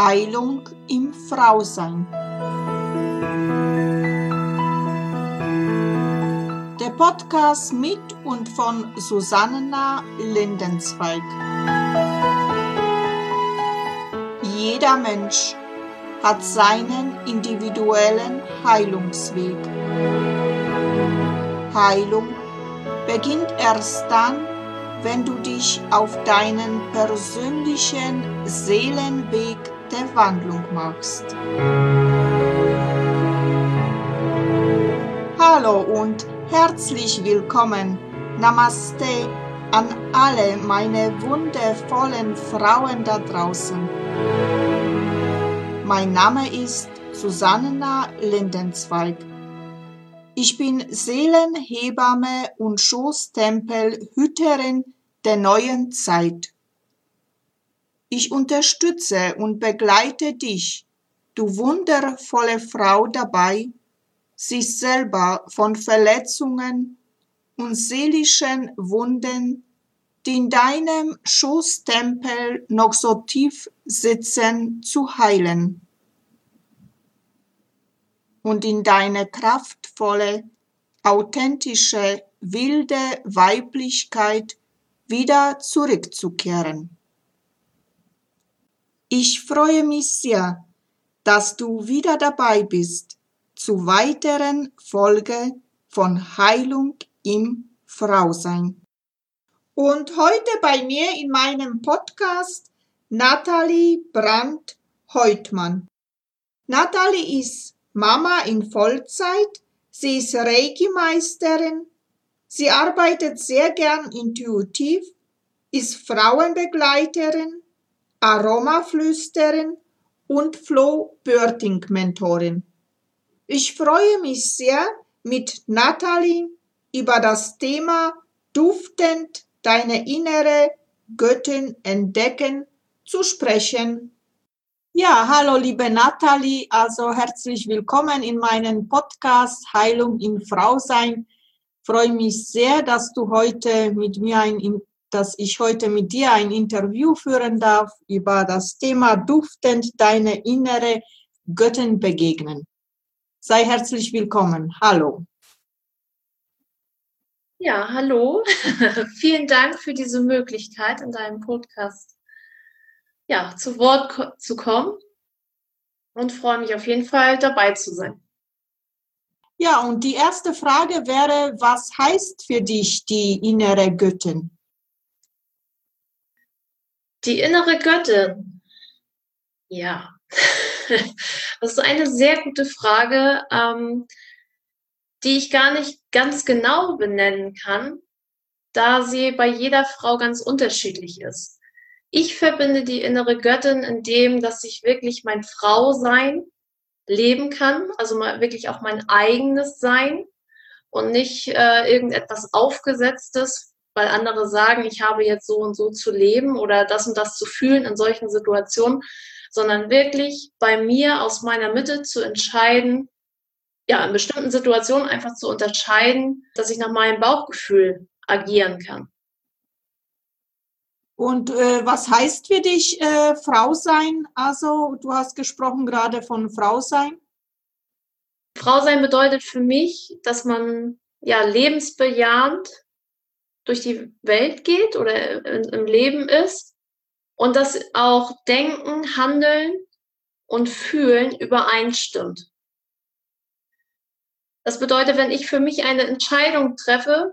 Heilung im Frausein. Der Podcast mit und von Susanna Lindenzweig. Jeder Mensch hat seinen individuellen Heilungsweg. Heilung beginnt erst dann, wenn du dich auf deinen persönlichen Seelenweg der Wandlung machst. Hallo und herzlich willkommen. Namaste an alle meine wundervollen Frauen da draußen. Mein Name ist Susanna Lindenzweig. Ich bin Seelenhebamme und Schoßtempelhüterin der neuen Zeit. Ich unterstütze und begleite dich, du wundervolle Frau dabei, sich selber von Verletzungen und seelischen Wunden, die in deinem Schoßtempel noch so tief sitzen, zu heilen und in deine kraftvolle, authentische, wilde Weiblichkeit wieder zurückzukehren. Ich freue mich sehr, dass du wieder dabei bist zu weiteren Folge von Heilung im Frausein. Und heute bei mir in meinem Podcast Nathalie Brandt-Heutmann. Nathalie ist Mama in Vollzeit. Sie ist Reiki-Meisterin. Sie arbeitet sehr gern intuitiv, ist Frauenbegleiterin, Aromaflüsterin und Flow-Birthing-Mentorin. Ich freue mich sehr, mit Natalie über das Thema Duftend deine innere Göttin entdecken zu sprechen. Ja, hallo liebe Nathalie, also herzlich willkommen in meinem Podcast Heilung im Frausein. Ich freue mich sehr, dass du heute mit mir ein, dass ich heute mit dir ein Interview führen darf über das Thema duftend deine innere Göttin begegnen. Sei herzlich willkommen. Hallo. Ja, hallo. Vielen Dank für diese Möglichkeit in deinem Podcast ja, zu Wort ko zu kommen und freue mich auf jeden Fall dabei zu sein. Ja, und die erste Frage wäre, was heißt für dich die innere Göttin? Die innere Göttin. Ja, das ist eine sehr gute Frage, ähm, die ich gar nicht ganz genau benennen kann, da sie bei jeder Frau ganz unterschiedlich ist. Ich verbinde die innere Göttin in dem, dass ich wirklich mein Frausein leben kann, also wirklich auch mein eigenes Sein und nicht äh, irgendetwas Aufgesetztes, weil andere sagen, ich habe jetzt so und so zu leben oder das und das zu fühlen in solchen Situationen, sondern wirklich bei mir aus meiner Mitte zu entscheiden, ja, in bestimmten Situationen einfach zu unterscheiden, dass ich nach meinem Bauchgefühl agieren kann. Und äh, was heißt für dich äh, Frau sein? Also du hast gesprochen gerade von Frau sein. Frau sein bedeutet für mich, dass man ja lebensbejahend durch die Welt geht oder im Leben ist und dass auch Denken, Handeln und Fühlen übereinstimmt. Das bedeutet, wenn ich für mich eine Entscheidung treffe,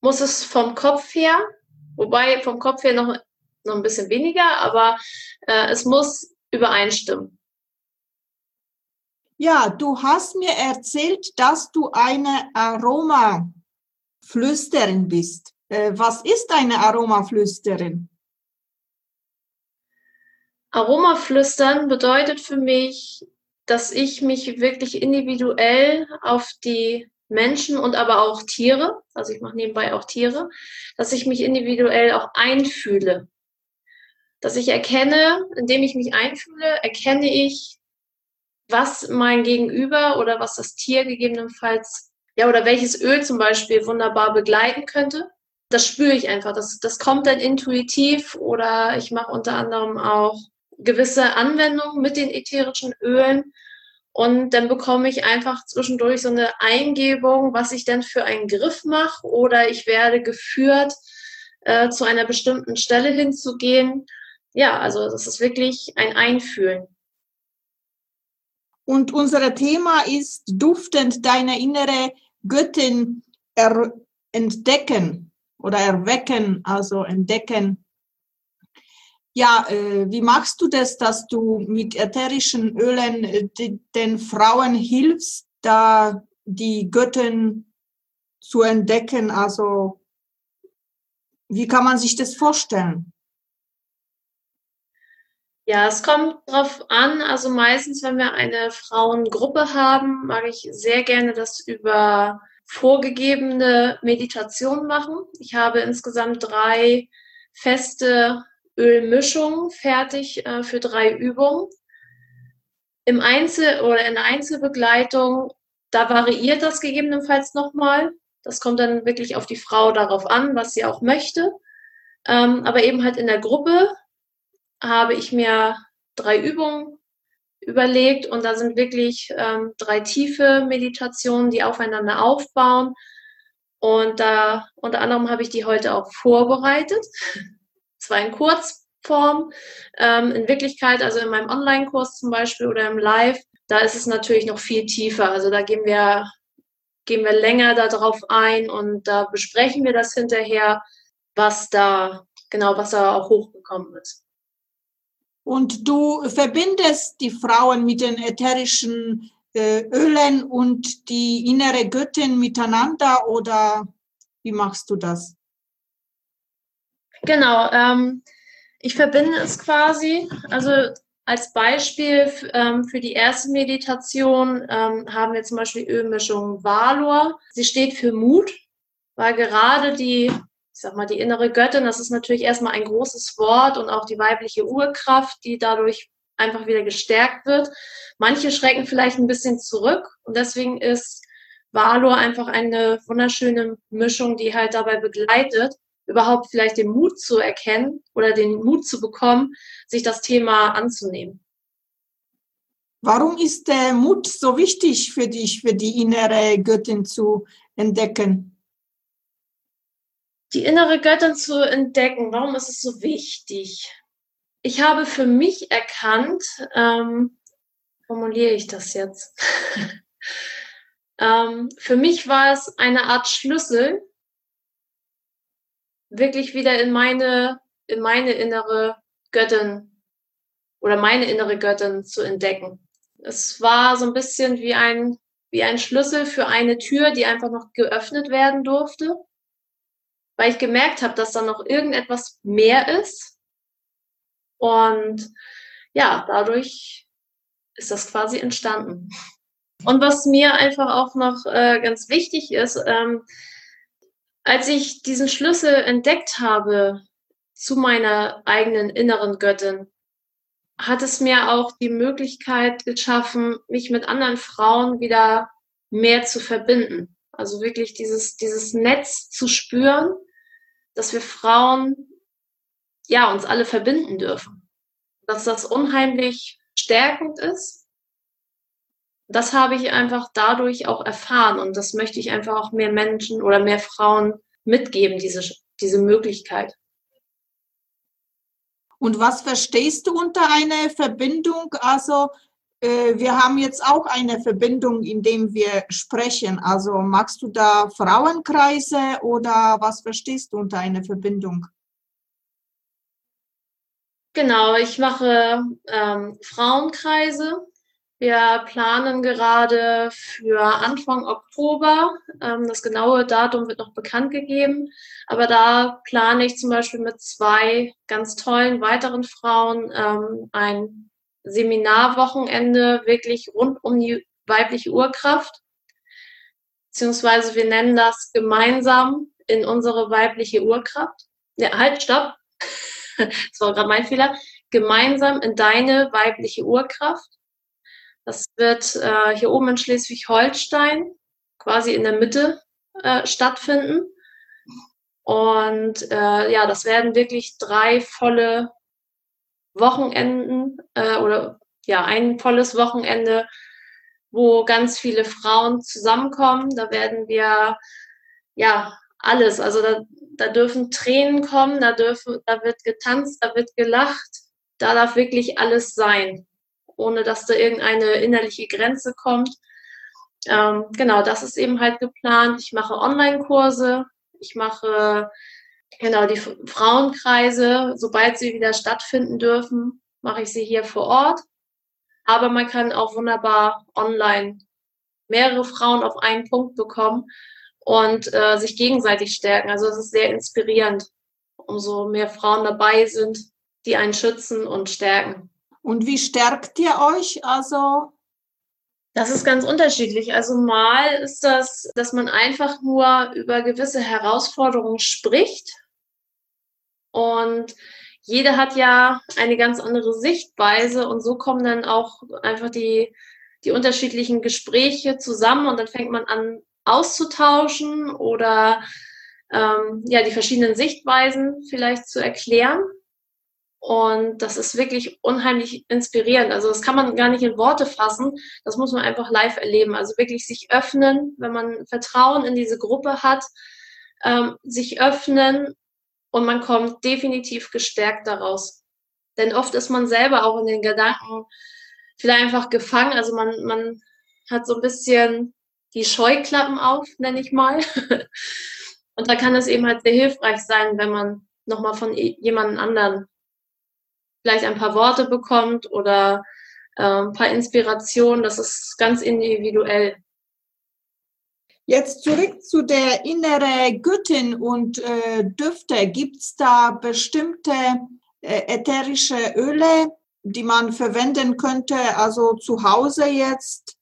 muss es vom Kopf her Wobei vom Kopf her noch, noch ein bisschen weniger, aber äh, es muss übereinstimmen. Ja, du hast mir erzählt, dass du eine Aromaflüsterin bist. Äh, was ist eine Aromaflüsterin? Aromaflüstern bedeutet für mich, dass ich mich wirklich individuell auf die Menschen und aber auch Tiere, also ich mache nebenbei auch Tiere, dass ich mich individuell auch einfühle. Dass ich erkenne, indem ich mich einfühle, erkenne ich, was mein Gegenüber oder was das Tier gegebenenfalls, ja, oder welches Öl zum Beispiel wunderbar begleiten könnte. Das spüre ich einfach. Das, das kommt dann intuitiv oder ich mache unter anderem auch gewisse Anwendungen mit den ätherischen Ölen. Und dann bekomme ich einfach zwischendurch so eine Eingebung, was ich denn für einen Griff mache. Oder ich werde geführt, äh, zu einer bestimmten Stelle hinzugehen. Ja, also das ist wirklich ein Einfühlen. Und unser Thema ist duftend deine innere Göttin entdecken oder erwecken, also entdecken. Ja, äh, wie machst du das, dass du mit ätherischen Ölen äh, den Frauen hilfst, da die Göttin zu entdecken? Also, wie kann man sich das vorstellen? Ja, es kommt drauf an. Also meistens, wenn wir eine Frauengruppe haben, mag ich sehr gerne das über vorgegebene Meditation machen. Ich habe insgesamt drei feste Ölmischungen fertig äh, für drei Übungen. Im Einzel- oder in der Einzelbegleitung, da variiert das gegebenenfalls nochmal. Das kommt dann wirklich auf die Frau darauf an, was sie auch möchte. Ähm, aber eben halt in der Gruppe habe ich mir drei Übungen überlegt und da sind wirklich ähm, drei tiefe Meditationen, die aufeinander aufbauen. Und da unter anderem habe ich die heute auch vorbereitet. Zwar in Kurzform, ähm, in Wirklichkeit, also in meinem Online-Kurs zum Beispiel oder im Live, da ist es natürlich noch viel tiefer. Also da gehen wir, gehen wir länger darauf ein und da besprechen wir das hinterher, was da, genau, was da auch hochgekommen ist. Und du verbindest die Frauen mit den ätherischen äh, Ölen und die innere Göttin miteinander oder wie machst du das? Genau, ähm, ich verbinde es quasi. Also als Beispiel ähm, für die erste Meditation ähm, haben wir zum Beispiel Ölmischung Valor. Sie steht für Mut, weil gerade die ich sag mal, die innere Göttin, das ist natürlich erstmal ein großes Wort und auch die weibliche Urkraft, die dadurch einfach wieder gestärkt wird. Manche schrecken vielleicht ein bisschen zurück und deswegen ist Valor einfach eine wunderschöne Mischung, die halt dabei begleitet, überhaupt vielleicht den Mut zu erkennen oder den Mut zu bekommen, sich das Thema anzunehmen. Warum ist der Mut so wichtig für dich, für die innere Göttin zu entdecken? Die innere Göttin zu entdecken. Warum ist es so wichtig? Ich habe für mich erkannt, ähm, formuliere ich das jetzt? ähm, für mich war es eine Art Schlüssel, wirklich wieder in meine, in meine innere Göttin oder meine innere Göttin zu entdecken. Es war so ein bisschen wie ein, wie ein Schlüssel für eine Tür, die einfach noch geöffnet werden durfte weil ich gemerkt habe, dass da noch irgendetwas mehr ist. Und ja, dadurch ist das quasi entstanden. Und was mir einfach auch noch äh, ganz wichtig ist, ähm, als ich diesen Schlüssel entdeckt habe zu meiner eigenen inneren Göttin, hat es mir auch die Möglichkeit geschaffen, mich mit anderen Frauen wieder mehr zu verbinden. Also wirklich dieses, dieses Netz zu spüren dass wir Frauen ja uns alle verbinden dürfen. Dass das unheimlich stärkend ist. Das habe ich einfach dadurch auch erfahren und das möchte ich einfach auch mehr Menschen oder mehr Frauen mitgeben, diese, diese Möglichkeit. Und was verstehst du unter einer Verbindung? Also wir haben jetzt auch eine Verbindung, indem wir sprechen. Also magst du da Frauenkreise oder was verstehst du unter einer Verbindung? Genau, ich mache ähm, Frauenkreise. Wir planen gerade für Anfang Oktober. Ähm, das genaue Datum wird noch bekannt gegeben. Aber da plane ich zum Beispiel mit zwei ganz tollen weiteren Frauen ähm, ein Seminarwochenende wirklich rund um die weibliche Urkraft. Beziehungsweise wir nennen das gemeinsam in unsere weibliche Urkraft. Ja, halt, stopp. das war gerade mein Fehler. Gemeinsam in deine weibliche Urkraft. Das wird äh, hier oben in Schleswig-Holstein quasi in der Mitte äh, stattfinden. Und äh, ja, das werden wirklich drei volle Wochenenden äh, oder ja, ein volles Wochenende, wo ganz viele Frauen zusammenkommen. Da werden wir ja alles, also da, da dürfen Tränen kommen, da dürfen, da wird getanzt, da wird gelacht, da darf wirklich alles sein, ohne dass da irgendeine innerliche Grenze kommt. Ähm, genau, das ist eben halt geplant. Ich mache Online-Kurse, ich mache genau die Frauenkreise, sobald sie wieder stattfinden dürfen, mache ich sie hier vor Ort. Aber man kann auch wunderbar online mehrere Frauen auf einen Punkt bekommen und äh, sich gegenseitig stärken. Also es ist sehr inspirierend, umso mehr Frauen dabei sind, die einen schützen und stärken. Und wie stärkt ihr euch? Also das ist ganz unterschiedlich. Also mal ist das, dass man einfach nur über gewisse Herausforderungen spricht und jeder hat ja eine ganz andere Sichtweise und so kommen dann auch einfach die, die unterschiedlichen Gespräche zusammen und dann fängt man an auszutauschen oder ähm, ja die verschiedenen Sichtweisen vielleicht zu erklären. Und das ist wirklich unheimlich inspirierend. Also das kann man gar nicht in Worte fassen. Das muss man einfach live erleben. Also wirklich sich öffnen, wenn man Vertrauen in diese Gruppe hat, ähm, sich öffnen und man kommt definitiv gestärkt daraus. Denn oft ist man selber auch in den Gedanken vielleicht einfach gefangen. Also man, man hat so ein bisschen die Scheuklappen auf, nenne ich mal. Und da kann es eben halt sehr hilfreich sein, wenn man nochmal von jemand anderen vielleicht ein paar Worte bekommt oder äh, ein paar Inspirationen. Das ist ganz individuell. Jetzt zurück zu der innere Göttin und äh, Düfte. Gibt es da bestimmte äh, ätherische Öle, die man verwenden könnte, also zu Hause jetzt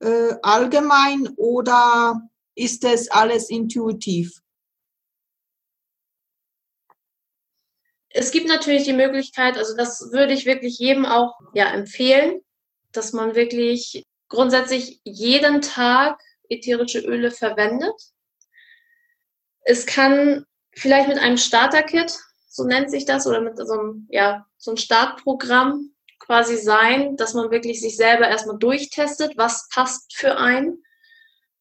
äh, allgemein oder ist es alles intuitiv? Es gibt natürlich die Möglichkeit, also das würde ich wirklich jedem auch ja, empfehlen, dass man wirklich grundsätzlich jeden Tag ätherische Öle verwendet. Es kann vielleicht mit einem Starter-Kit, so nennt sich das, oder mit so einem, ja, so einem Startprogramm quasi sein, dass man wirklich sich selber erstmal durchtestet, was passt für einen.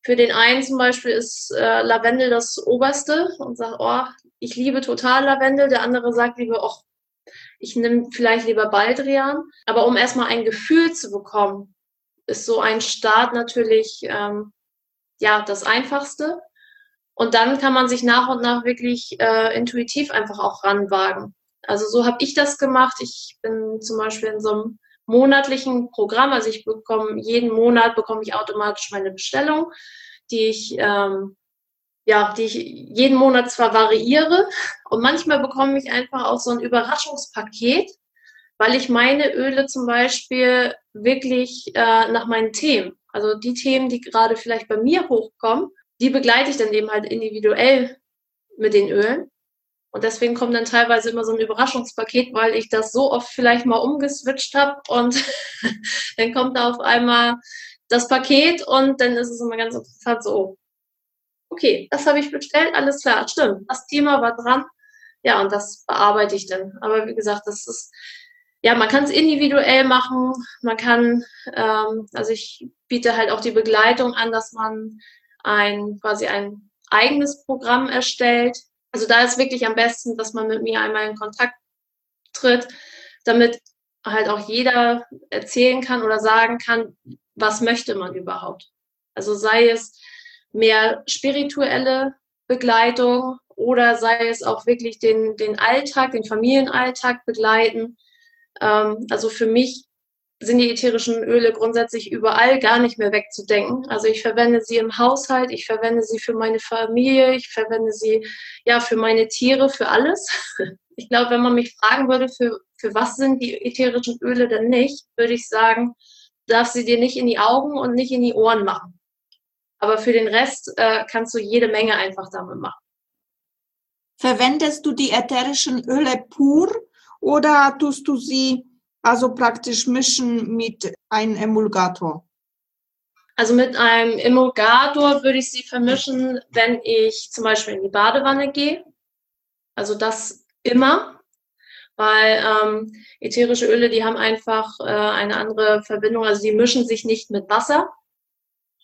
Für den einen zum Beispiel ist äh, Lavendel das Oberste und sagt, oh, ich liebe total Lavendel. Der andere sagt lieber, oh, ich nehme vielleicht lieber Baldrian. Aber um erstmal ein Gefühl zu bekommen, ist so ein Start natürlich ähm, ja das Einfachste. Und dann kann man sich nach und nach wirklich äh, intuitiv einfach auch ranwagen. Also so habe ich das gemacht. Ich bin zum Beispiel in so einem monatlichen Programm, also ich bekomme jeden Monat bekomme ich automatisch meine Bestellung, die ich ähm, ja, die ich jeden Monat zwar variiere und manchmal bekomme ich einfach auch so ein Überraschungspaket, weil ich meine Öle zum Beispiel wirklich äh, nach meinen Themen also die Themen, die gerade vielleicht bei mir hochkommen, die begleite ich dann eben halt individuell mit den Ölen. Und deswegen kommt dann teilweise immer so ein Überraschungspaket, weil ich das so oft vielleicht mal umgeswitcht habe und dann kommt da auf einmal das Paket und dann ist es immer ganz interessant so, oh, okay, das habe ich bestellt, alles klar, stimmt, das Thema war dran. Ja, und das bearbeite ich dann. Aber wie gesagt, das ist ja, man kann es individuell machen. Man kann, ähm, also ich biete halt auch die Begleitung an, dass man ein quasi ein eigenes Programm erstellt. Also da ist wirklich am besten, dass man mit mir einmal in Kontakt tritt, damit halt auch jeder erzählen kann oder sagen kann, was möchte man überhaupt. Also sei es mehr spirituelle Begleitung oder sei es auch wirklich den, den Alltag, den Familienalltag begleiten. Ähm, also für mich sind die ätherischen Öle grundsätzlich überall gar nicht mehr wegzudenken. Also ich verwende sie im Haushalt, ich verwende sie für meine Familie, ich verwende sie ja für meine Tiere, für alles. Ich glaube, wenn man mich fragen würde, für, für was sind die ätherischen Öle denn nicht, würde ich sagen, darf sie dir nicht in die Augen und nicht in die Ohren machen. Aber für den Rest äh, kannst du jede Menge einfach damit machen. Verwendest du die ätherischen Öle pur oder tust du sie also praktisch mischen mit einem Emulgator? Also mit einem Emulgator würde ich sie vermischen, wenn ich zum Beispiel in die Badewanne gehe. Also das immer. weil ähm, ätherische Öle, die haben einfach äh, eine andere Verbindung, also die mischen sich nicht mit Wasser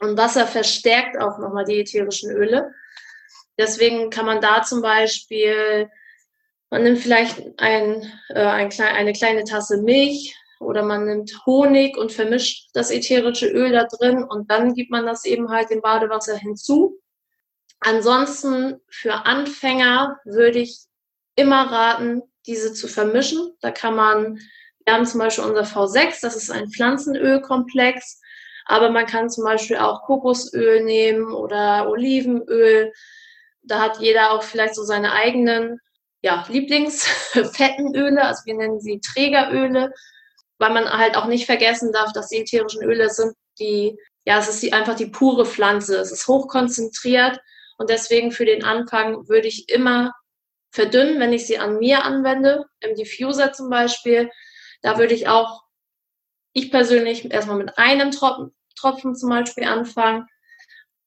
und Wasser verstärkt auch nochmal die ätherischen Öle. Deswegen kann man da zum Beispiel, man nimmt vielleicht ein, äh, ein, eine kleine Tasse Milch oder man nimmt Honig und vermischt das ätherische Öl da drin und dann gibt man das eben halt im Badewasser hinzu. Ansonsten für Anfänger würde ich immer raten, diese zu vermischen. Da kann man, wir haben zum Beispiel unser V6, das ist ein Pflanzenölkomplex, aber man kann zum Beispiel auch Kokosöl nehmen oder Olivenöl. Da hat jeder auch vielleicht so seine eigenen ja, Lieblingsfetten Öle, also wir nennen sie Trägeröle, weil man halt auch nicht vergessen darf, dass die ätherischen Öle sind die, ja, es ist die, einfach die pure Pflanze. Es ist hochkonzentriert und deswegen für den Anfang würde ich immer verdünnen, wenn ich sie an mir anwende, im Diffuser zum Beispiel. Da würde ich auch, ich persönlich, erstmal mit einem Tropfen, Tropfen zum Beispiel anfangen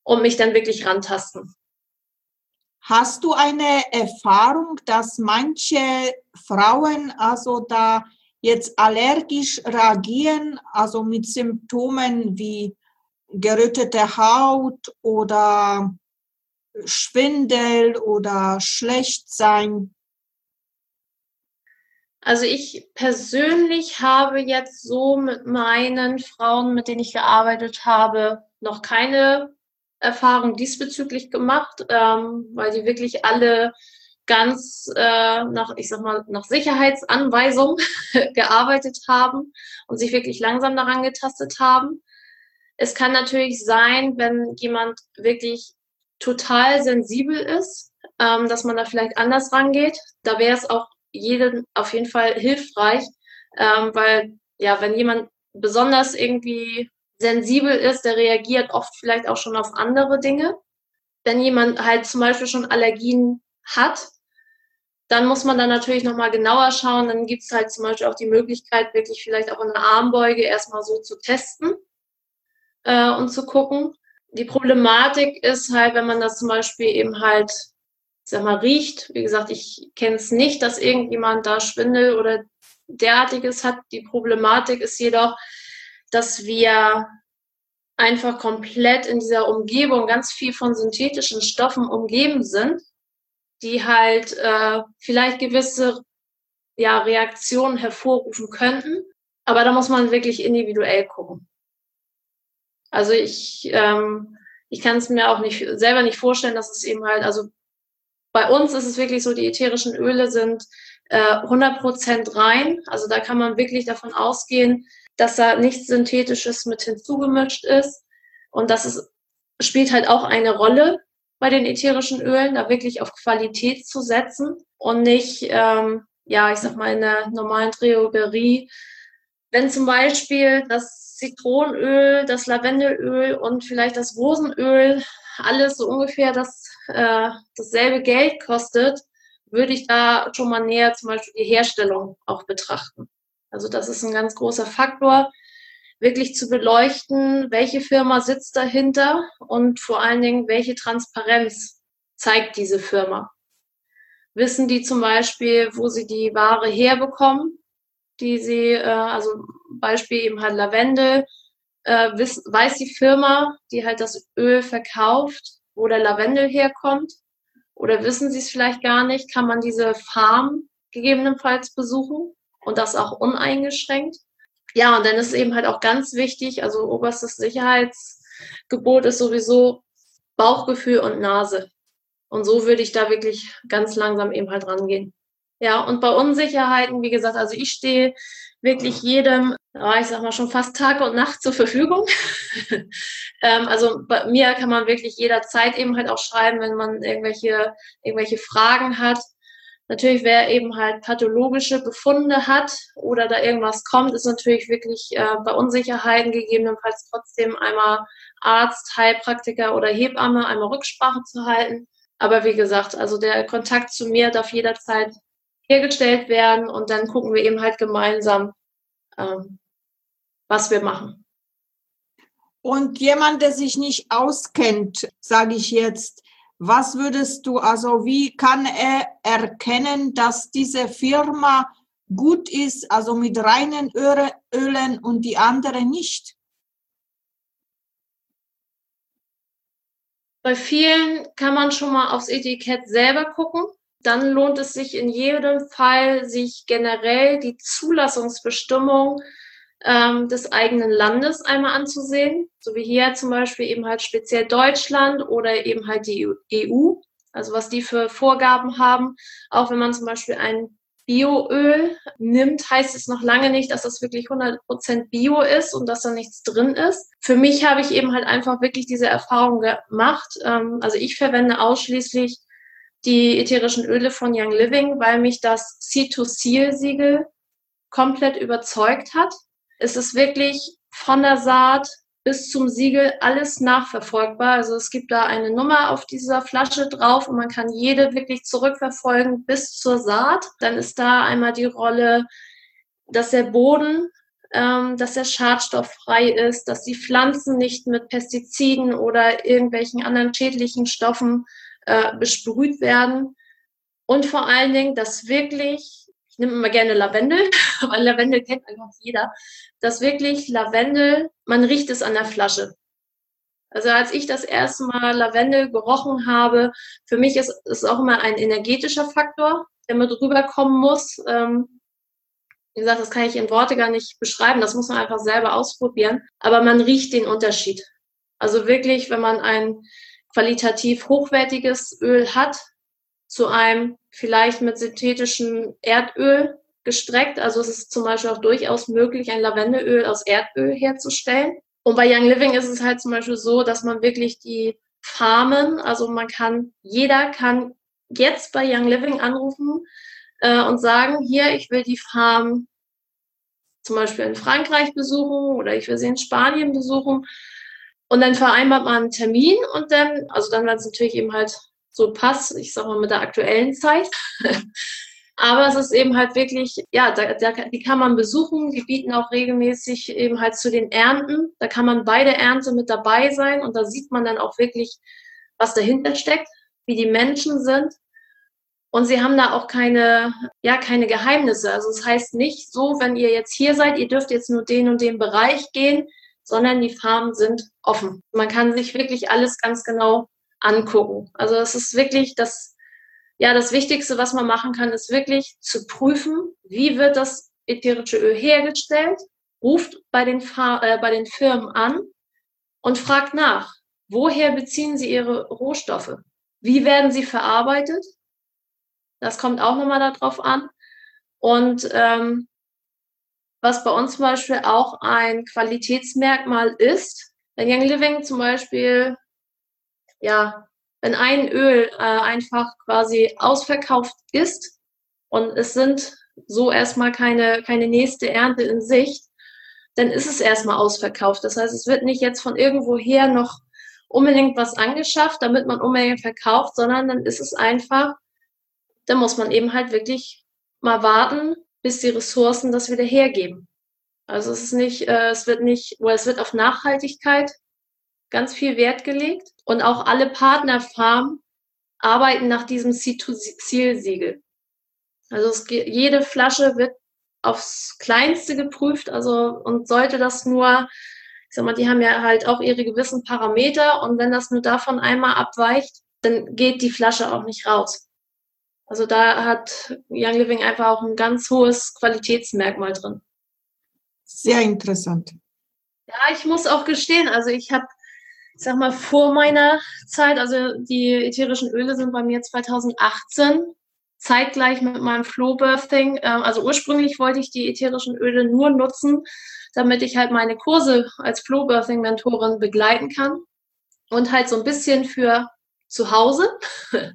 und mich dann wirklich rantasten. Hast du eine Erfahrung, dass manche Frauen also da jetzt allergisch reagieren, also mit Symptomen wie gerötete Haut oder Schwindel oder Schlechtsein? Also ich persönlich habe jetzt so mit meinen Frauen, mit denen ich gearbeitet habe, noch keine Erfahrung diesbezüglich gemacht, ähm, weil die wirklich alle ganz äh, nach, ich sag mal, nach Sicherheitsanweisung gearbeitet haben und sich wirklich langsam daran getastet haben. Es kann natürlich sein, wenn jemand wirklich total sensibel ist, ähm, dass man da vielleicht anders rangeht. Da wäre es auch jedem auf jeden Fall hilfreich, ähm, weil ja, wenn jemand besonders irgendwie sensibel ist, der reagiert oft vielleicht auch schon auf andere Dinge. Wenn jemand halt zum Beispiel schon Allergien hat, dann muss man dann natürlich nochmal genauer schauen. Dann gibt es halt zum Beispiel auch die Möglichkeit, wirklich vielleicht auch eine Armbeuge erstmal so zu testen äh, und zu gucken. Die Problematik ist halt, wenn man das zum Beispiel eben halt, sag mal, riecht. Wie gesagt, ich kenne es nicht, dass irgendjemand da Schwindel oder derartiges hat. Die Problematik ist jedoch, dass wir einfach komplett in dieser Umgebung ganz viel von synthetischen Stoffen umgeben sind die halt äh, vielleicht gewisse ja, Reaktionen hervorrufen könnten. Aber da muss man wirklich individuell gucken. Also ich, ähm, ich kann es mir auch nicht selber nicht vorstellen, dass es eben halt, also bei uns ist es wirklich so, die ätherischen Öle sind äh, 100% rein. Also da kann man wirklich davon ausgehen, dass da nichts Synthetisches mit hinzugemischt ist. Und das ist, spielt halt auch eine Rolle, bei den ätherischen Ölen, da wirklich auf Qualität zu setzen und nicht, ähm, ja, ich sag mal, in der normalen Drogerie. Wenn zum Beispiel das Zitronenöl, das Lavendelöl und vielleicht das Rosenöl alles so ungefähr das, äh, dasselbe Geld kostet, würde ich da schon mal näher zum Beispiel die Herstellung auch betrachten. Also das ist ein ganz großer Faktor wirklich zu beleuchten, welche Firma sitzt dahinter und vor allen Dingen, welche Transparenz zeigt diese Firma. Wissen die zum Beispiel, wo sie die Ware herbekommen, die sie, äh, also Beispiel eben halt Lavendel, äh, weiß die Firma, die halt das Öl verkauft, wo der Lavendel herkommt? Oder wissen sie es vielleicht gar nicht? Kann man diese Farm gegebenenfalls besuchen und das auch uneingeschränkt? ja, und dann ist eben halt auch ganz wichtig, also oberstes Sicherheitsgebot ist sowieso Bauchgefühl und Nase. Und so würde ich da wirklich ganz langsam eben halt rangehen. Ja, und bei Unsicherheiten, wie gesagt, also ich stehe wirklich jedem, ich sag mal schon fast Tag und Nacht zur Verfügung. ähm, also bei mir kann man wirklich jederzeit eben halt auch schreiben, wenn man irgendwelche, irgendwelche Fragen hat. Natürlich, wer eben halt pathologische Befunde hat oder da irgendwas kommt, ist natürlich wirklich äh, bei Unsicherheiten gegebenenfalls trotzdem einmal Arzt, Heilpraktiker oder Hebamme einmal Rücksprache zu halten. Aber wie gesagt, also der Kontakt zu mir darf jederzeit hergestellt werden und dann gucken wir eben halt gemeinsam, ähm, was wir machen. Und jemand, der sich nicht auskennt, sage ich jetzt, was würdest du, also wie kann er erkennen, dass diese Firma gut ist, also mit reinen Ölen und die andere nicht? Bei vielen kann man schon mal aufs Etikett selber gucken. Dann lohnt es sich in jedem Fall, sich generell die Zulassungsbestimmung ähm, des eigenen Landes einmal anzusehen. So wie hier zum Beispiel eben halt speziell Deutschland oder eben halt die EU. Also was die für Vorgaben haben. Auch wenn man zum Beispiel ein Bioöl nimmt, heißt es noch lange nicht, dass das wirklich 100% Bio ist und dass da nichts drin ist. Für mich habe ich eben halt einfach wirklich diese Erfahrung gemacht. Ähm, also ich verwende ausschließlich die ätherischen Öle von Young Living, weil mich das C2Seal-Siegel komplett überzeugt hat. Es ist wirklich von der Saat bis zum Siegel alles nachverfolgbar. Also es gibt da eine Nummer auf dieser Flasche drauf und man kann jede wirklich zurückverfolgen bis zur Saat. Dann ist da einmal die Rolle, dass der Boden, ähm, dass der schadstofffrei ist, dass die Pflanzen nicht mit Pestiziden oder irgendwelchen anderen schädlichen Stoffen äh, besprüht werden. Und vor allen Dingen, dass wirklich, ich nehme immer gerne Lavendel, weil Lavendel kennt einfach jeder, dass wirklich Lavendel, man riecht es an der Flasche. Also als ich das erste Mal Lavendel gerochen habe, für mich ist es auch immer ein energetischer Faktor, der mit rüberkommen muss. Ähm, wie gesagt, das kann ich in Worte gar nicht beschreiben, das muss man einfach selber ausprobieren. Aber man riecht den Unterschied. Also wirklich, wenn man ein qualitativ hochwertiges Öl hat, zu einem vielleicht mit synthetischem Erdöl, gestreckt. Also es ist zum Beispiel auch durchaus möglich, ein Lavendelöl aus Erdöl herzustellen. Und bei Young Living ist es halt zum Beispiel so, dass man wirklich die Farmen, also man kann, jeder kann jetzt bei Young Living anrufen äh, und sagen, hier, ich will die Farm zum Beispiel in Frankreich besuchen oder ich will sie in Spanien besuchen. Und dann vereinbart man einen Termin und dann, also dann, wenn es natürlich eben halt so passt, ich sag mal mit der aktuellen Zeit, Aber es ist eben halt wirklich, ja, da, da, die kann man besuchen. Die bieten auch regelmäßig eben halt zu den Ernten. Da kann man bei der Ernte mit dabei sein und da sieht man dann auch wirklich, was dahinter steckt, wie die Menschen sind. Und sie haben da auch keine, ja, keine Geheimnisse. Also es das heißt nicht so, wenn ihr jetzt hier seid, ihr dürft jetzt nur den und den Bereich gehen, sondern die Farmen sind offen. Man kann sich wirklich alles ganz genau angucken. Also es ist wirklich das ja, das Wichtigste, was man machen kann, ist wirklich zu prüfen, wie wird das ätherische Öl hergestellt, ruft bei den, äh, bei den Firmen an und fragt nach, woher beziehen sie ihre Rohstoffe? Wie werden sie verarbeitet? Das kommt auch nochmal darauf an. Und ähm, was bei uns zum Beispiel auch ein Qualitätsmerkmal ist, wenn Young Living zum Beispiel ja, wenn ein Öl äh, einfach quasi ausverkauft ist und es sind so erstmal keine, keine nächste Ernte in Sicht, dann ist es erstmal ausverkauft. Das heißt, es wird nicht jetzt von irgendwoher noch unbedingt was angeschafft, damit man unbedingt verkauft, sondern dann ist es einfach, da muss man eben halt wirklich mal warten, bis die Ressourcen das wieder hergeben. Also es ist nicht, äh, es wird nicht, oder es wird auf Nachhaltigkeit ganz viel Wert gelegt. Und auch alle Partnerfarmen arbeiten nach diesem C2-Ziel-Siegel. Also es, jede Flasche wird aufs Kleinste geprüft, also und sollte das nur, ich sag mal, die haben ja halt auch ihre gewissen Parameter und wenn das nur davon einmal abweicht, dann geht die Flasche auch nicht raus. Also da hat Young Living einfach auch ein ganz hohes Qualitätsmerkmal drin. Sehr interessant. Ja, ich muss auch gestehen, also ich habe ich sag mal, vor meiner Zeit, also die ätherischen Öle sind bei mir 2018, zeitgleich mit meinem Flow Birthing. Ähm, also ursprünglich wollte ich die ätherischen Öle nur nutzen, damit ich halt meine Kurse als Flow Birthing Mentorin begleiten kann und halt so ein bisschen für zu Hause.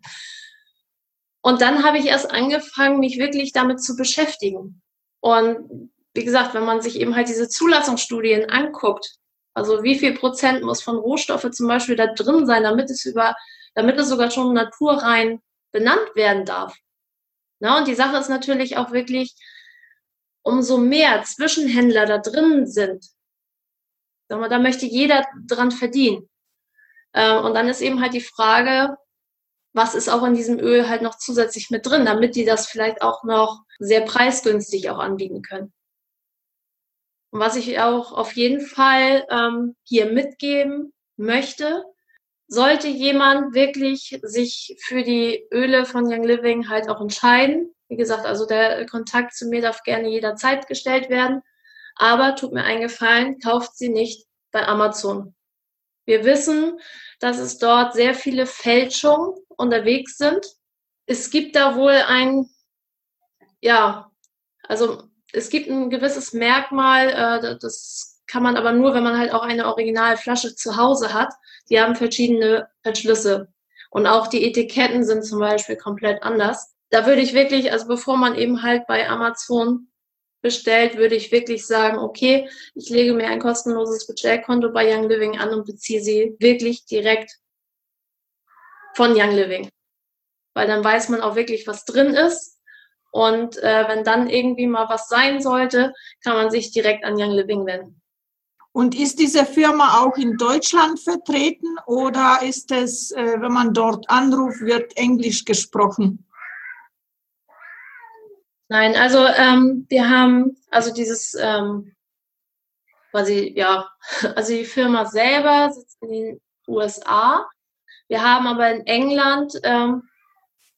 Und dann habe ich erst angefangen, mich wirklich damit zu beschäftigen. Und wie gesagt, wenn man sich eben halt diese Zulassungsstudien anguckt, also wie viel Prozent muss von Rohstoffe zum Beispiel da drin sein, damit es über, damit es sogar schon naturrein benannt werden darf. Na, und die Sache ist natürlich auch wirklich, umso mehr Zwischenhändler da drin sind, da möchte jeder dran verdienen. Äh, und dann ist eben halt die Frage, was ist auch in diesem Öl halt noch zusätzlich mit drin, damit die das vielleicht auch noch sehr preisgünstig auch anbieten können. Und was ich auch auf jeden Fall ähm, hier mitgeben möchte, sollte jemand wirklich sich für die Öle von Young Living halt auch entscheiden. Wie gesagt, also der Kontakt zu mir darf gerne jederzeit gestellt werden. Aber tut mir eingefallen, kauft sie nicht bei Amazon. Wir wissen, dass es dort sehr viele Fälschungen unterwegs sind. Es gibt da wohl ein, ja, also es gibt ein gewisses Merkmal, äh, das kann man aber nur, wenn man halt auch eine Originalflasche zu Hause hat. Die haben verschiedene Verschlüsse. Und auch die Etiketten sind zum Beispiel komplett anders. Da würde ich wirklich, also bevor man eben halt bei Amazon bestellt, würde ich wirklich sagen, okay, ich lege mir ein kostenloses Bestellkonto bei Young Living an und beziehe sie wirklich direkt von Young Living. Weil dann weiß man auch wirklich, was drin ist. Und äh, wenn dann irgendwie mal was sein sollte, kann man sich direkt an Young Living wenden. Und ist diese Firma auch in Deutschland vertreten oder ist es, äh, wenn man dort anruft, wird Englisch gesprochen? Nein, also ähm, wir haben also dieses ähm, quasi, ja, also die Firma selber sitzt in den USA. Wir haben aber in England, ähm,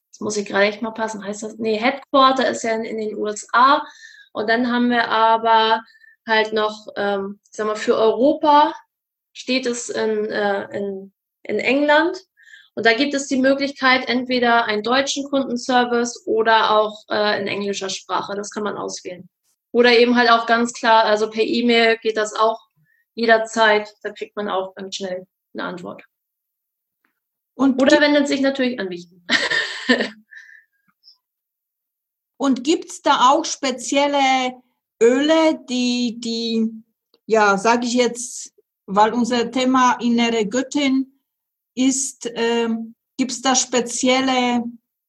das muss ich gerade echt mal passen, heißt das, nee, Headquarter ist ja in, in den USA. Und dann haben wir aber halt noch, ähm, ich sag mal, für Europa steht es in, äh, in, in England. Und da gibt es die Möglichkeit, entweder einen deutschen Kundenservice oder auch äh, in englischer Sprache. Das kann man auswählen. Oder eben halt auch ganz klar, also per E-Mail geht das auch jederzeit. Da kriegt man auch ganz schnell eine Antwort. Und oder wendet sich natürlich an mich. Und gibt es da auch spezielle Öle, die, die, ja, sage ich jetzt, weil unser Thema innere Göttin ist, äh, gibt es da spezielle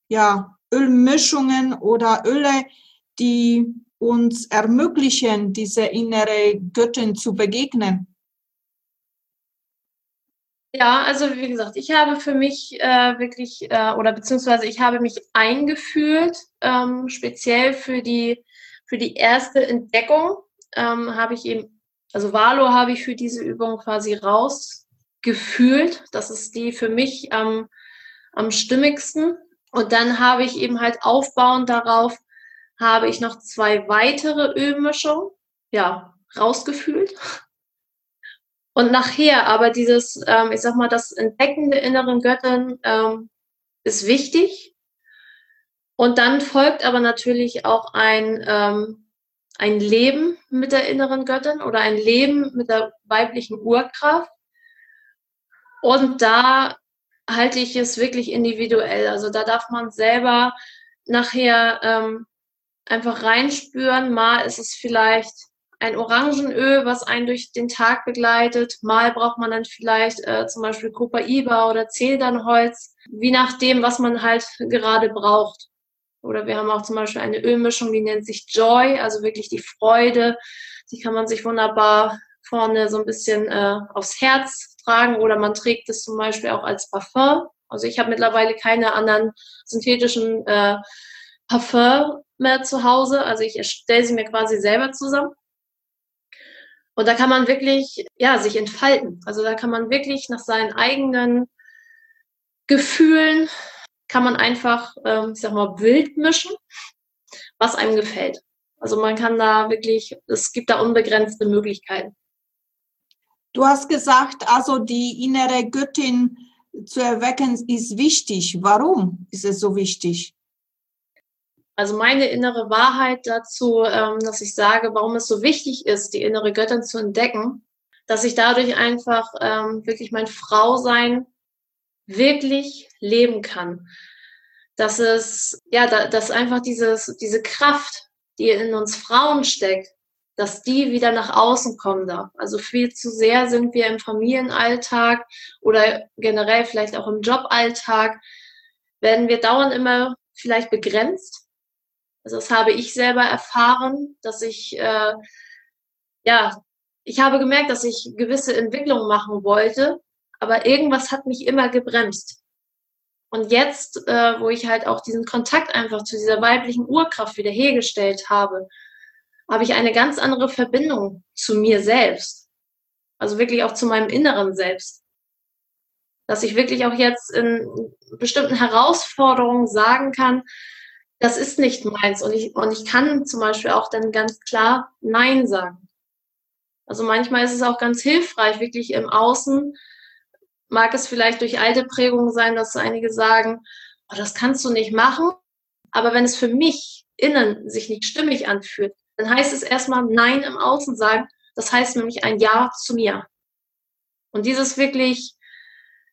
ja, Ölmischungen oder Öle, die uns ermöglichen, diese innere Göttin zu begegnen? Ja, also wie gesagt, ich habe für mich äh, wirklich, äh, oder beziehungsweise ich habe mich eingefühlt, ähm, speziell für die, für die erste Entdeckung, ähm, habe ich eben, also Valo habe ich für diese Übung quasi raus gefühlt. Das ist die für mich am, am stimmigsten. Und dann habe ich eben halt aufbauend darauf, habe ich noch zwei weitere Ölmischungen, ja, rausgefühlt. Und nachher aber dieses, ähm, ich sag mal, das Entdecken der inneren Göttin ähm, ist wichtig. Und dann folgt aber natürlich auch ein, ähm, ein Leben mit der inneren Göttin oder ein Leben mit der weiblichen Urkraft. Und da halte ich es wirklich individuell. Also da darf man selber nachher ähm, einfach reinspüren. Mal ist es vielleicht ein Orangenöl, was einen durch den Tag begleitet. Mal braucht man dann vielleicht äh, zum Beispiel Copaiba oder Zedernholz, wie nachdem, was man halt gerade braucht. Oder wir haben auch zum Beispiel eine Ölmischung, die nennt sich Joy, also wirklich die Freude. Die kann man sich wunderbar vorne so ein bisschen äh, aufs Herz tragen oder man trägt es zum Beispiel auch als Parfum. Also ich habe mittlerweile keine anderen synthetischen äh, Parfum mehr zu Hause. Also ich erstelle sie mir quasi selber zusammen. Und da kann man wirklich, ja, sich entfalten. Also da kann man wirklich nach seinen eigenen Gefühlen, kann man einfach, ähm, ich sag mal, wild mischen, was einem gefällt. Also man kann da wirklich, es gibt da unbegrenzte Möglichkeiten. Du hast gesagt, also die innere Göttin zu erwecken ist wichtig. Warum ist es so wichtig? Also meine innere Wahrheit dazu, ähm, dass ich sage, warum es so wichtig ist, die innere Göttin zu entdecken, dass ich dadurch einfach ähm, wirklich mein Frausein wirklich leben kann. Dass es, ja, dass einfach dieses, diese Kraft, die in uns Frauen steckt, dass die wieder nach außen kommen darf. Also viel zu sehr sind wir im Familienalltag oder generell vielleicht auch im Joballtag, werden wir dauernd immer vielleicht begrenzt. Also das habe ich selber erfahren, dass ich, äh, ja, ich habe gemerkt, dass ich gewisse Entwicklungen machen wollte, aber irgendwas hat mich immer gebremst. Und jetzt, äh, wo ich halt auch diesen Kontakt einfach zu dieser weiblichen Urkraft wiederhergestellt habe, habe ich eine ganz andere Verbindung zu mir selbst. Also wirklich auch zu meinem inneren Selbst. Dass ich wirklich auch jetzt in bestimmten Herausforderungen sagen kann, das ist nicht meins. Und ich, und ich kann zum Beispiel auch dann ganz klar Nein sagen. Also manchmal ist es auch ganz hilfreich, wirklich im Außen mag es vielleicht durch alte Prägungen sein, dass einige sagen, oh, das kannst du nicht machen. Aber wenn es für mich innen sich nicht stimmig anfühlt, dann heißt es erstmal Nein im Außen sagen. Das heißt nämlich ein Ja zu mir. Und dieses wirklich,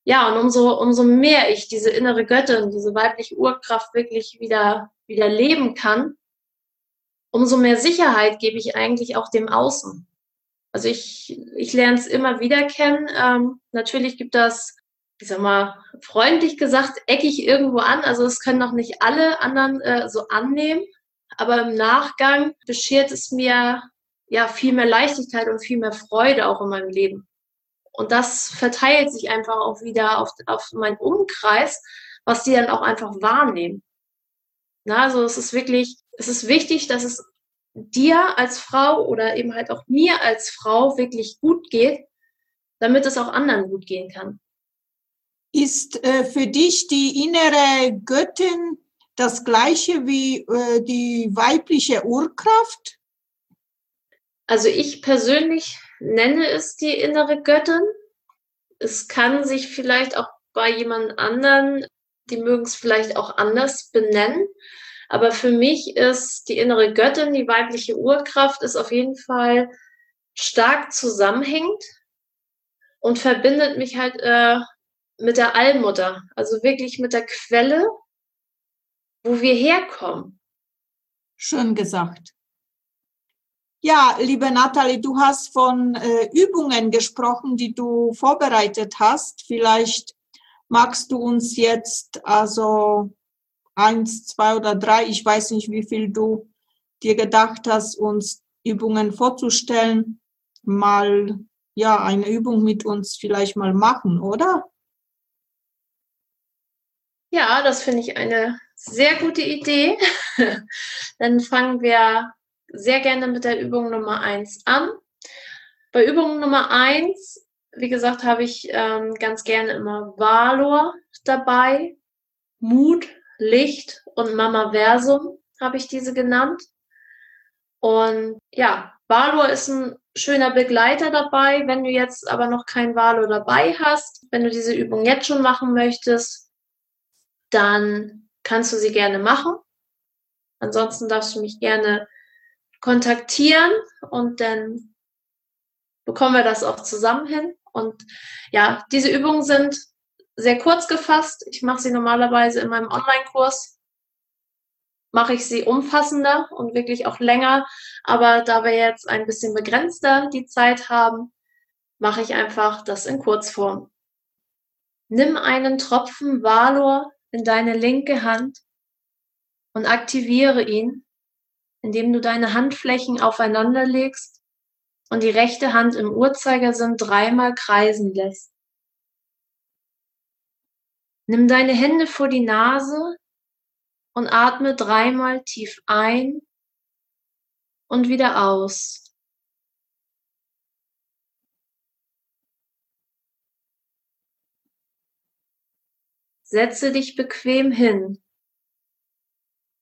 ja, und umso, umso mehr ich diese innere Göttin, diese weibliche Urkraft wirklich wieder, wieder leben kann, umso mehr Sicherheit gebe ich eigentlich auch dem Außen. Also ich, ich lerne es immer wieder kennen. Ähm, natürlich gibt das, ich sag mal, freundlich gesagt, eckig irgendwo an. Also es können noch nicht alle anderen äh, so annehmen. Aber im Nachgang beschert es mir ja viel mehr Leichtigkeit und viel mehr Freude auch in meinem Leben. Und das verteilt sich einfach auch wieder auf, auf meinen Umkreis, was die dann auch einfach wahrnehmen. Na, also es ist wirklich, es ist wichtig, dass es dir als Frau oder eben halt auch mir als Frau wirklich gut geht, damit es auch anderen gut gehen kann. Ist äh, für dich die innere Göttin das gleiche wie äh, die weibliche Urkraft? Also ich persönlich nenne es die innere Göttin. Es kann sich vielleicht auch bei jemand anderen, die mögen es vielleicht auch anders benennen. Aber für mich ist die innere Göttin, die weibliche Urkraft, ist auf jeden Fall stark zusammenhängend und verbindet mich halt äh, mit der Allmutter, also wirklich mit der Quelle, wo wir herkommen. Schön gesagt. Ja, liebe Nathalie, du hast von äh, Übungen gesprochen, die du vorbereitet hast. Vielleicht magst du uns jetzt also eins, zwei oder drei, ich weiß nicht, wie viel du dir gedacht hast, uns Übungen vorzustellen, mal ja eine Übung mit uns vielleicht mal machen, oder? Ja, das finde ich eine sehr gute Idee. Dann fangen wir sehr gerne mit der Übung Nummer eins an. Bei Übung Nummer eins, wie gesagt, habe ich ähm, ganz gerne immer Valor dabei, Mut, Licht und Mama Versum habe ich diese genannt. Und ja, Valor ist ein schöner Begleiter dabei. Wenn du jetzt aber noch kein Valor dabei hast, wenn du diese Übung jetzt schon machen möchtest, dann kannst du sie gerne machen. Ansonsten darfst du mich gerne kontaktieren und dann bekommen wir das auch zusammen hin. Und ja, diese Übungen sind sehr kurz gefasst. Ich mache sie normalerweise in meinem Online-Kurs. Mache ich sie umfassender und wirklich auch länger. Aber da wir jetzt ein bisschen begrenzter die Zeit haben, mache ich einfach das in Kurzform. Nimm einen Tropfen Valor in deine linke Hand und aktiviere ihn, indem du deine Handflächen aufeinander legst und die rechte Hand im Uhrzeigersinn dreimal kreisen lässt. Nimm deine Hände vor die Nase und atme dreimal tief ein und wieder aus. Setze dich bequem hin.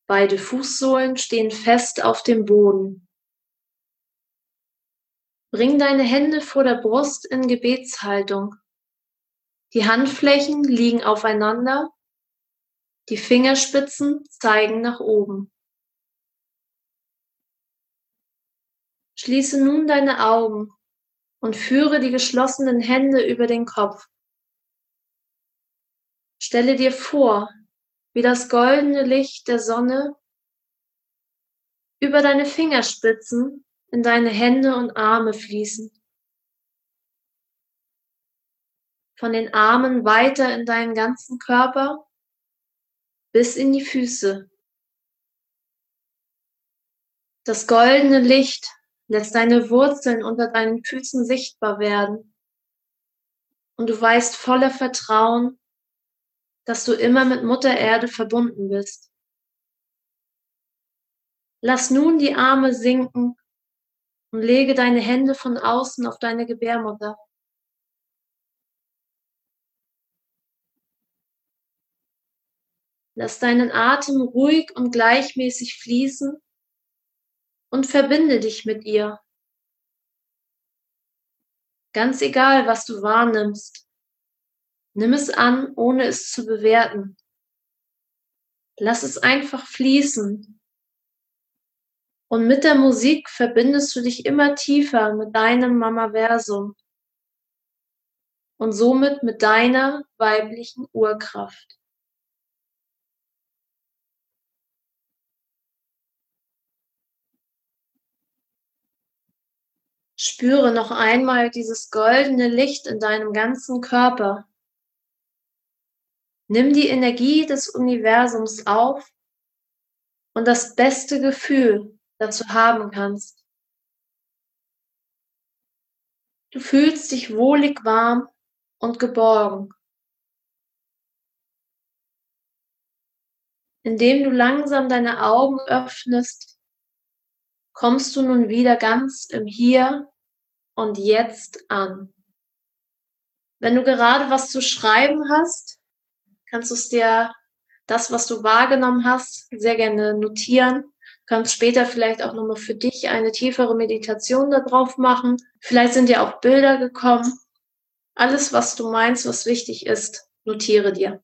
Beide Fußsohlen stehen fest auf dem Boden. Bring deine Hände vor der Brust in Gebetshaltung. Die Handflächen liegen aufeinander, die Fingerspitzen zeigen nach oben. Schließe nun deine Augen und führe die geschlossenen Hände über den Kopf. Stelle dir vor, wie das goldene Licht der Sonne über deine Fingerspitzen in deine Hände und Arme fließen. von den Armen weiter in deinen ganzen Körper bis in die Füße. Das goldene Licht lässt deine Wurzeln unter deinen Füßen sichtbar werden. Und du weißt voller Vertrauen, dass du immer mit Mutter Erde verbunden bist. Lass nun die Arme sinken und lege deine Hände von außen auf deine Gebärmutter. Lass deinen Atem ruhig und gleichmäßig fließen und verbinde dich mit ihr. Ganz egal, was du wahrnimmst, nimm es an, ohne es zu bewerten. Lass es einfach fließen. Und mit der Musik verbindest du dich immer tiefer mit deinem Mamaversum und somit mit deiner weiblichen Urkraft. Spüre noch einmal dieses goldene Licht in deinem ganzen Körper. Nimm die Energie des Universums auf und das beste Gefühl, das du haben kannst. Du fühlst dich wohlig warm und geborgen. Indem du langsam deine Augen öffnest, kommst du nun wieder ganz im Hier und Jetzt an. Wenn du gerade was zu schreiben hast, kannst du es dir, das, was du wahrgenommen hast, sehr gerne notieren. Du kannst später vielleicht auch nochmal für dich eine tiefere Meditation darauf machen. Vielleicht sind dir auch Bilder gekommen. Alles, was du meinst, was wichtig ist, notiere dir.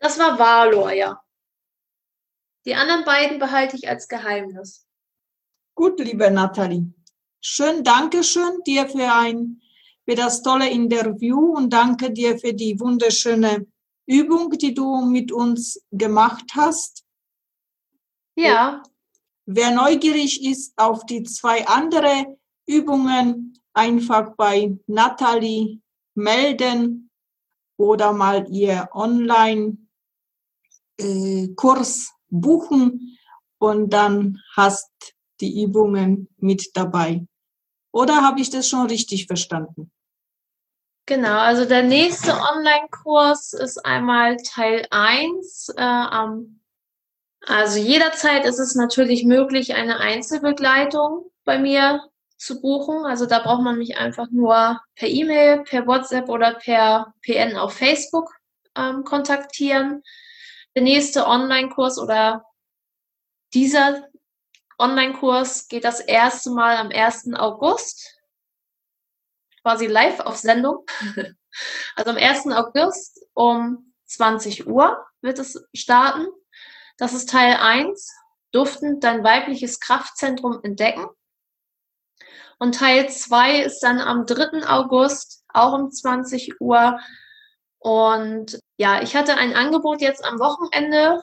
Das war Valor, ja. Die anderen beiden behalte ich als Geheimnis. Gut, liebe Nathalie. Schön, danke schön dir für ein, für das tolle Interview und danke dir für die wunderschöne Übung, die du mit uns gemacht hast. Ja. Wer neugierig ist auf die zwei andere Übungen, einfach bei Nathalie melden oder mal ihr Online-Kurs äh, buchen und dann hast die Übungen mit dabei. Oder habe ich das schon richtig verstanden? Genau, also der nächste Online-Kurs ist einmal Teil 1. Äh, also jederzeit ist es natürlich möglich, eine Einzelbegleitung bei mir zu buchen. Also da braucht man mich einfach nur per E-Mail, per WhatsApp oder per PN auf Facebook ähm, kontaktieren. Der nächste Online-Kurs oder dieser Online-Kurs geht das erste Mal am 1. August, quasi live auf Sendung. Also am 1. August um 20 Uhr wird es starten. Das ist Teil 1, duftend dein weibliches Kraftzentrum entdecken. Und Teil 2 ist dann am 3. August, auch um 20 Uhr. Und ja, ich hatte ein Angebot jetzt am Wochenende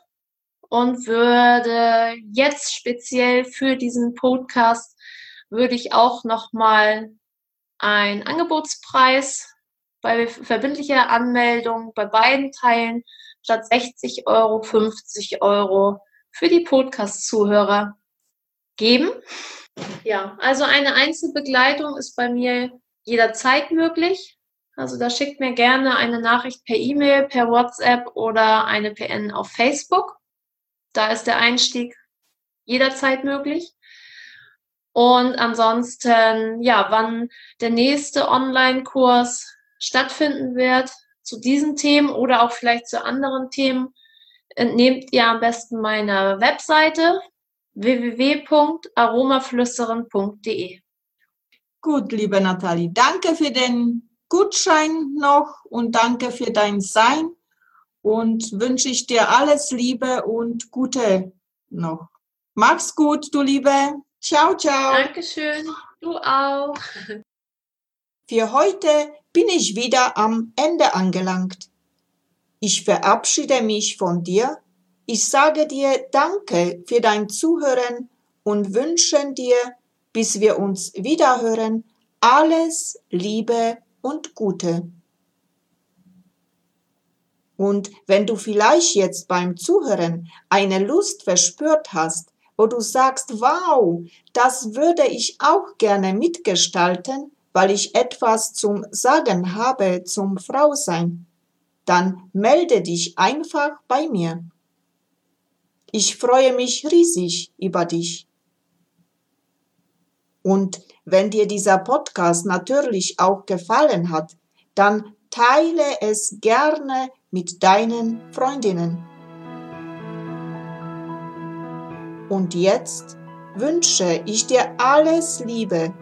und würde jetzt speziell für diesen Podcast würde ich auch noch mal einen Angebotspreis bei verbindlicher Anmeldung bei beiden Teilen statt 60 Euro 50 Euro für die Podcast-Zuhörer geben. Ja, also eine Einzelbegleitung ist bei mir jederzeit möglich. Also da schickt mir gerne eine Nachricht per E-Mail, per WhatsApp oder eine PN auf Facebook. Da ist der Einstieg jederzeit möglich. Und ansonsten, ja, wann der nächste Online-Kurs stattfinden wird zu diesen Themen oder auch vielleicht zu anderen Themen, entnehmt ihr am besten meiner Webseite www.aromaflüsterin.de. Gut, liebe Nathalie, danke für den Gutschein noch und danke für dein Sein und wünsche ich dir alles Liebe und Gute noch. Mach's gut, du Liebe. Ciao, ciao. Dankeschön. Du auch. Für heute bin ich wieder am Ende angelangt. Ich verabschiede mich von dir. Ich sage dir Danke für dein Zuhören und wünsche dir, bis wir uns wiederhören, alles Liebe und Gute. Und wenn du vielleicht jetzt beim Zuhören eine Lust verspürt hast, wo du sagst, wow, das würde ich auch gerne mitgestalten, weil ich etwas zum Sagen habe zum Frausein, dann melde dich einfach bei mir. Ich freue mich riesig über dich. Und wenn dir dieser Podcast natürlich auch gefallen hat, dann teile es gerne mit deinen Freundinnen. Und jetzt wünsche ich dir alles Liebe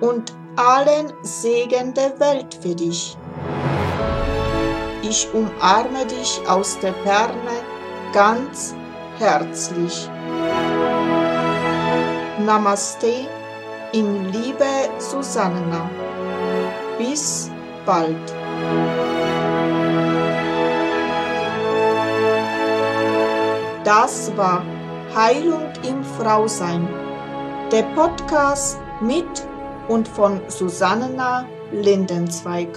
und allen Segen der Welt für dich. Ich umarme dich aus der Ferne ganz herzlich. Namaste in Liebe Susanna. Bis bald. Das war Heilung im Frausein, der Podcast mit und von Susanna Lindenzweig.